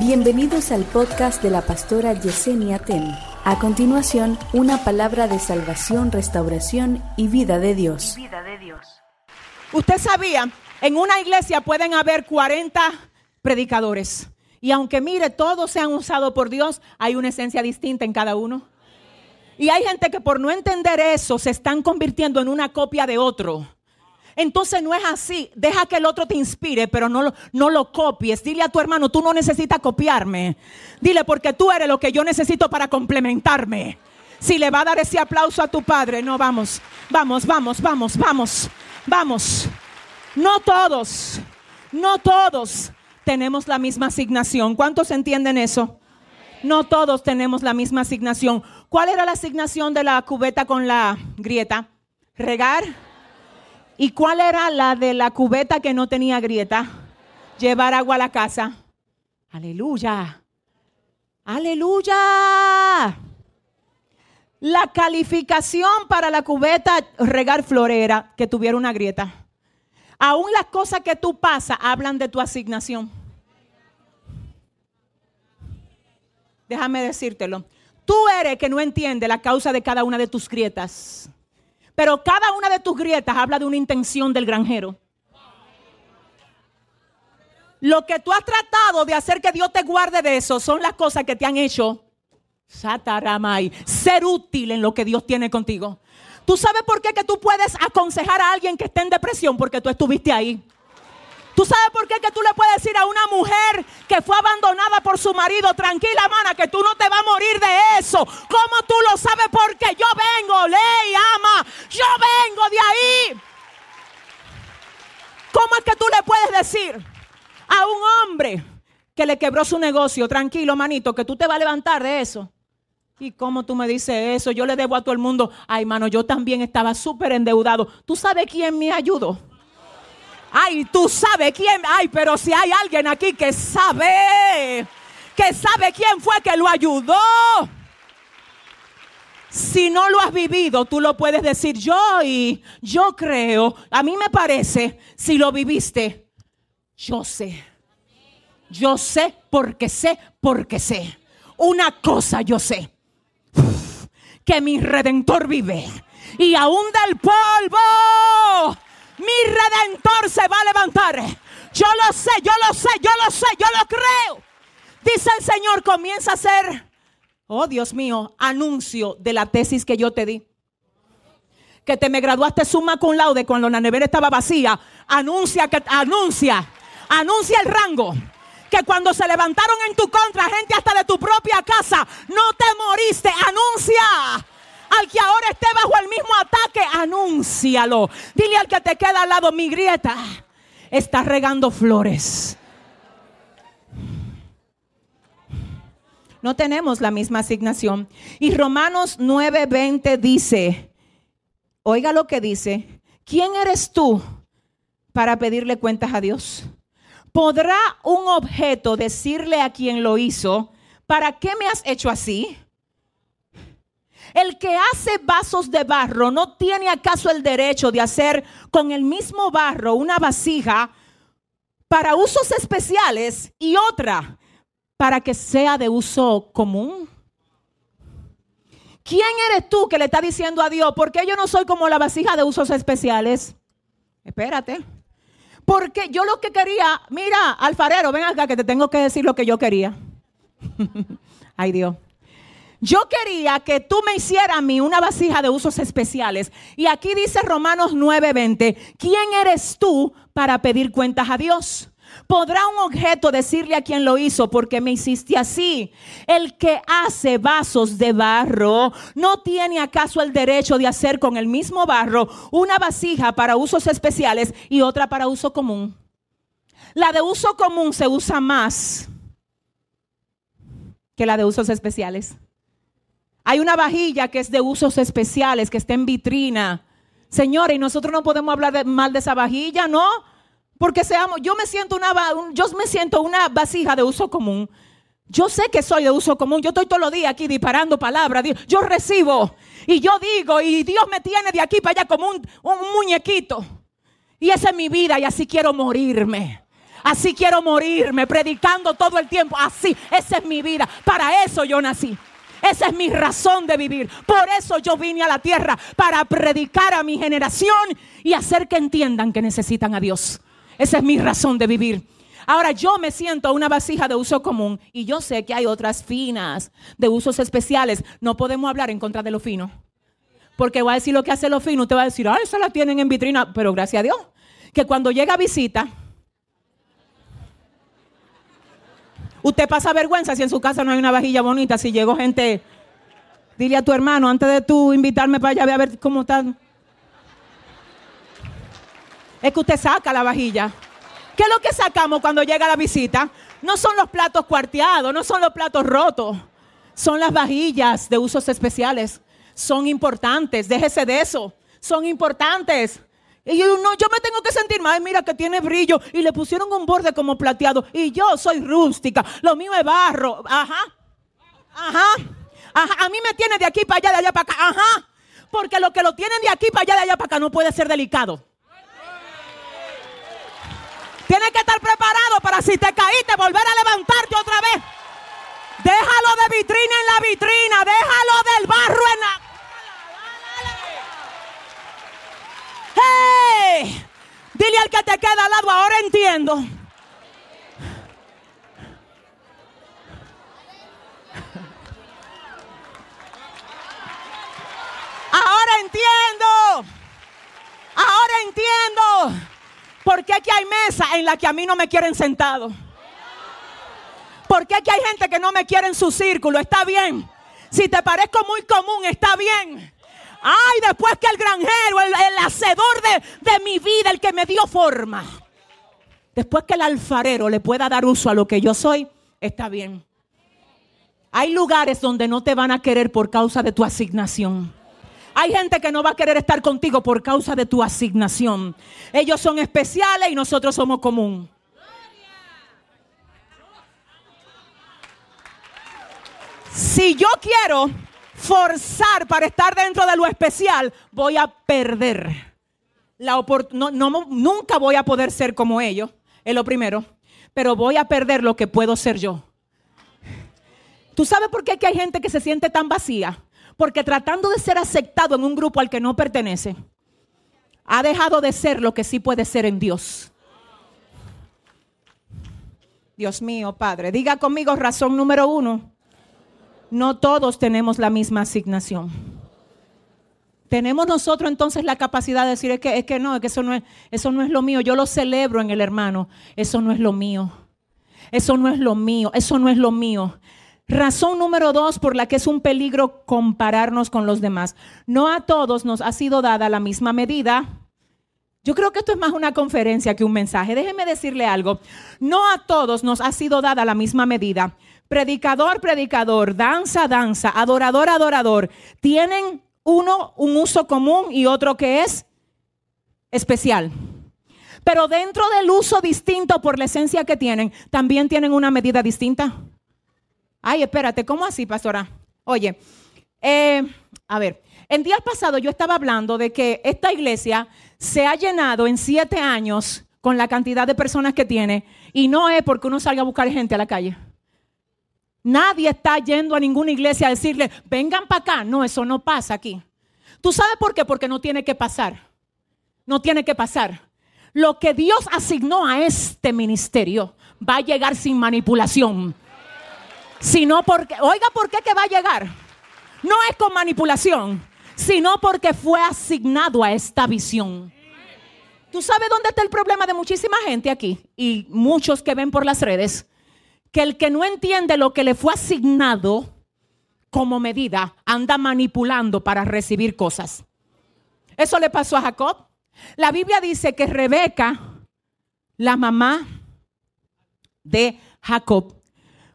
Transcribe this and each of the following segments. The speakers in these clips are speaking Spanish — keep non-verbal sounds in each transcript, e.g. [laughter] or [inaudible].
Bienvenidos al podcast de la pastora Yesenia Ten. A continuación, una palabra de salvación, restauración y vida de Dios. vida de Dios. Usted sabía, en una iglesia pueden haber 40 predicadores. Y aunque mire, todos sean usados por Dios, hay una esencia distinta en cada uno. Y hay gente que por no entender eso se están convirtiendo en una copia de otro. Entonces no es así. Deja que el otro te inspire, pero no lo, no lo copies. Dile a tu hermano, tú no necesitas copiarme. Dile, porque tú eres lo que yo necesito para complementarme. Si le va a dar ese aplauso a tu padre, no, vamos, vamos, vamos, vamos, vamos, vamos. No todos, no todos tenemos la misma asignación. ¿Cuántos entienden eso? No todos tenemos la misma asignación. ¿Cuál era la asignación de la cubeta con la grieta? Regar. ¿Y cuál era la de la cubeta que no tenía grieta? Llevar agua a la casa. Aleluya. Aleluya. La calificación para la cubeta regar florera que tuviera una grieta. Aún las cosas que tú pasas hablan de tu asignación. Déjame decírtelo. Tú eres que no entiende la causa de cada una de tus grietas. Pero cada una de tus grietas habla de una intención del granjero. Lo que tú has tratado de hacer que Dios te guarde de eso son las cosas que te han hecho Sataramai, ser útil en lo que Dios tiene contigo. ¿Tú sabes por qué que tú puedes aconsejar a alguien que esté en depresión? Porque tú estuviste ahí. ¿Tú sabes por qué que tú le puedes decir a una mujer que fue abandonada por su marido, tranquila, mana, que tú no te vas a morir de eso? ¿Cómo tú lo sabes? Porque yo vengo, ley, ama, yo vengo de ahí. ¿Cómo es que tú le puedes decir a un hombre que le quebró su negocio, tranquilo, manito, que tú te vas a levantar de eso? ¿Y cómo tú me dices eso? Yo le debo a todo el mundo. Ay, mano, yo también estaba súper endeudado. ¿Tú sabes quién me ayudó? Ay, tú sabes quién. Ay, pero si hay alguien aquí que sabe, que sabe quién fue que lo ayudó. Si no lo has vivido, tú lo puedes decir yo y yo creo, a mí me parece, si lo viviste, yo sé. Yo sé porque sé, porque sé. Una cosa yo sé que mi redentor vive. Y aún del polvo, se va a levantar. Yo lo sé, yo lo sé, yo lo sé, yo lo creo. Dice el Señor, comienza a hacer, oh Dios mío, anuncio de la tesis que yo te di. Que te me graduaste suma con laude cuando la nevera estaba vacía. Anuncia que anuncia, anuncia el rango que cuando se levantaron en tu contra, gente hasta de tu propia casa, no te moriste. Anuncia. Al que ahora esté bajo el mismo ataque, anúncialo. Dile al que te queda al lado, mi grieta está regando flores. No tenemos la misma asignación. Y Romanos 9:20 dice, oiga lo que dice, ¿quién eres tú para pedirle cuentas a Dios? ¿Podrá un objeto decirle a quien lo hizo, ¿para qué me has hecho así? El que hace vasos de barro no tiene acaso el derecho de hacer con el mismo barro una vasija para usos especiales y otra para que sea de uso común. ¿Quién eres tú que le está diciendo a Dios, por qué yo no soy como la vasija de usos especiales? Espérate. Porque yo lo que quería, mira, alfarero, ven acá que te tengo que decir lo que yo quería. [laughs] Ay Dios. Yo quería que tú me hicieras a mí una vasija de usos especiales. Y aquí dice Romanos 9:20, ¿quién eres tú para pedir cuentas a Dios? ¿Podrá un objeto decirle a quien lo hizo, porque me hiciste así? El que hace vasos de barro no tiene acaso el derecho de hacer con el mismo barro una vasija para usos especiales y otra para uso común. La de uso común se usa más que la de usos especiales. Hay una vajilla que es de usos especiales, que está en vitrina. Señora, y nosotros no podemos hablar mal de esa vajilla, ¿no? Porque seamos, yo me siento una, siento una vasija de uso común. Yo sé que soy de uso común. Yo estoy todos los días aquí disparando palabras. Yo recibo y yo digo y Dios me tiene de aquí para allá como un, un muñequito. Y esa es mi vida y así quiero morirme. Así quiero morirme, predicando todo el tiempo. Así, esa es mi vida. Para eso yo nací. Esa es mi razón de vivir. Por eso yo vine a la tierra, para predicar a mi generación y hacer que entiendan que necesitan a Dios. Esa es mi razón de vivir. Ahora yo me siento una vasija de uso común y yo sé que hay otras finas de usos especiales. No podemos hablar en contra de lo fino. Porque voy a decir lo que hace lo fino, usted va a decir, ah, esa la tienen en vitrina, pero gracias a Dios, que cuando llega visita, Usted pasa vergüenza si en su casa no hay una vajilla bonita, si llegó gente. Dile a tu hermano, antes de tú invitarme para allá, a ver cómo están. Es que usted saca la vajilla. ¿Qué es lo que sacamos cuando llega la visita? No son los platos cuarteados, no son los platos rotos. Son las vajillas de usos especiales. Son importantes, déjese de eso. Son importantes. Y yo, no, yo me tengo que sentir mal, mira que tiene brillo. Y le pusieron un borde como plateado. Y yo soy rústica. Lo mío es barro. Ajá. Ajá. Ajá. A mí me tiene de aquí para allá, de allá para acá. Ajá. Porque lo que lo tienen de aquí para allá, de allá para acá no puede ser delicado. Tienes que estar preparado para si te caíste, volver a levantarte otra vez. Déjalo de vitrina en la vitrina. Déjalo del barro en la... Dile al que te queda al lado, ahora entiendo. Ahora entiendo. Ahora entiendo. Porque aquí hay mesa en la que a mí no me quieren sentado. Porque aquí hay gente que no me quiere en su círculo. Está bien. Si te parezco muy común, está bien. Ay, después que el granjero, el, hacedor de, de mi vida, el que me dio forma. Después que el alfarero le pueda dar uso a lo que yo soy, está bien. Hay lugares donde no te van a querer por causa de tu asignación. Hay gente que no va a querer estar contigo por causa de tu asignación. Ellos son especiales y nosotros somos común. Si yo quiero forzar para estar dentro de lo especial, voy a perder la oportunidad. Nunca voy a poder ser como ellos, es lo primero, pero voy a perder lo que puedo ser yo. ¿Tú sabes por qué hay gente que se siente tan vacía? Porque tratando de ser aceptado en un grupo al que no pertenece, ha dejado de ser lo que sí puede ser en Dios. Dios mío, Padre, diga conmigo razón número uno no todos tenemos la misma asignación. Tenemos nosotros entonces la capacidad de decir, es que, es que no, es que eso no es, eso no es lo mío. Yo lo celebro en el hermano. Eso no es lo mío. Eso no es lo mío. Eso no es lo mío. Razón número dos por la que es un peligro compararnos con los demás. No a todos nos ha sido dada la misma medida. Yo creo que esto es más una conferencia que un mensaje. Déjeme decirle algo. No a todos nos ha sido dada la misma medida predicador, predicador, danza, danza, adorador, adorador, tienen uno un uso común y otro que es especial. Pero dentro del uso distinto por la esencia que tienen, también tienen una medida distinta. Ay, espérate, ¿cómo así, pastora? Oye, eh, a ver, en días pasados yo estaba hablando de que esta iglesia se ha llenado en siete años con la cantidad de personas que tiene y no es porque uno salga a buscar gente a la calle. Nadie está yendo a ninguna iglesia a decirle, vengan para acá. No, eso no pasa aquí. ¿Tú sabes por qué? Porque no tiene que pasar. No tiene que pasar. Lo que Dios asignó a este ministerio va a llegar sin manipulación. Sino porque, oiga, ¿por qué que va a llegar? No es con manipulación, sino porque fue asignado a esta visión. ¿Tú sabes dónde está el problema de muchísima gente aquí? Y muchos que ven por las redes que el que no entiende lo que le fue asignado como medida anda manipulando para recibir cosas. Eso le pasó a Jacob. La Biblia dice que Rebeca, la mamá de Jacob,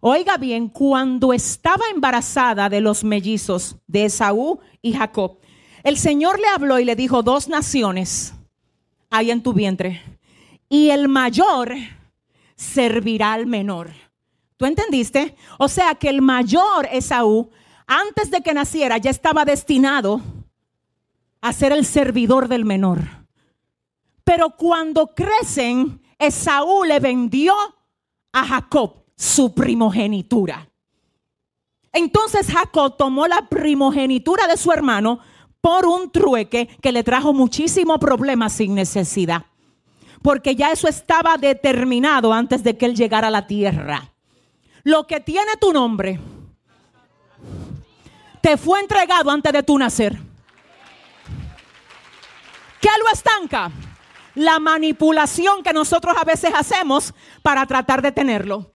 oiga bien, cuando estaba embarazada de los mellizos de Esaú y Jacob, el Señor le habló y le dijo, dos naciones hay en tu vientre, y el mayor servirá al menor. ¿Tú entendiste? O sea que el mayor Esaú, antes de que naciera, ya estaba destinado a ser el servidor del menor. Pero cuando crecen, Esaú le vendió a Jacob su primogenitura. Entonces Jacob tomó la primogenitura de su hermano por un trueque que le trajo muchísimos problemas sin necesidad. Porque ya eso estaba determinado antes de que él llegara a la tierra. Lo que tiene tu nombre te fue entregado antes de tu nacer. ¿Qué lo estanca? La manipulación que nosotros a veces hacemos para tratar de tenerlo.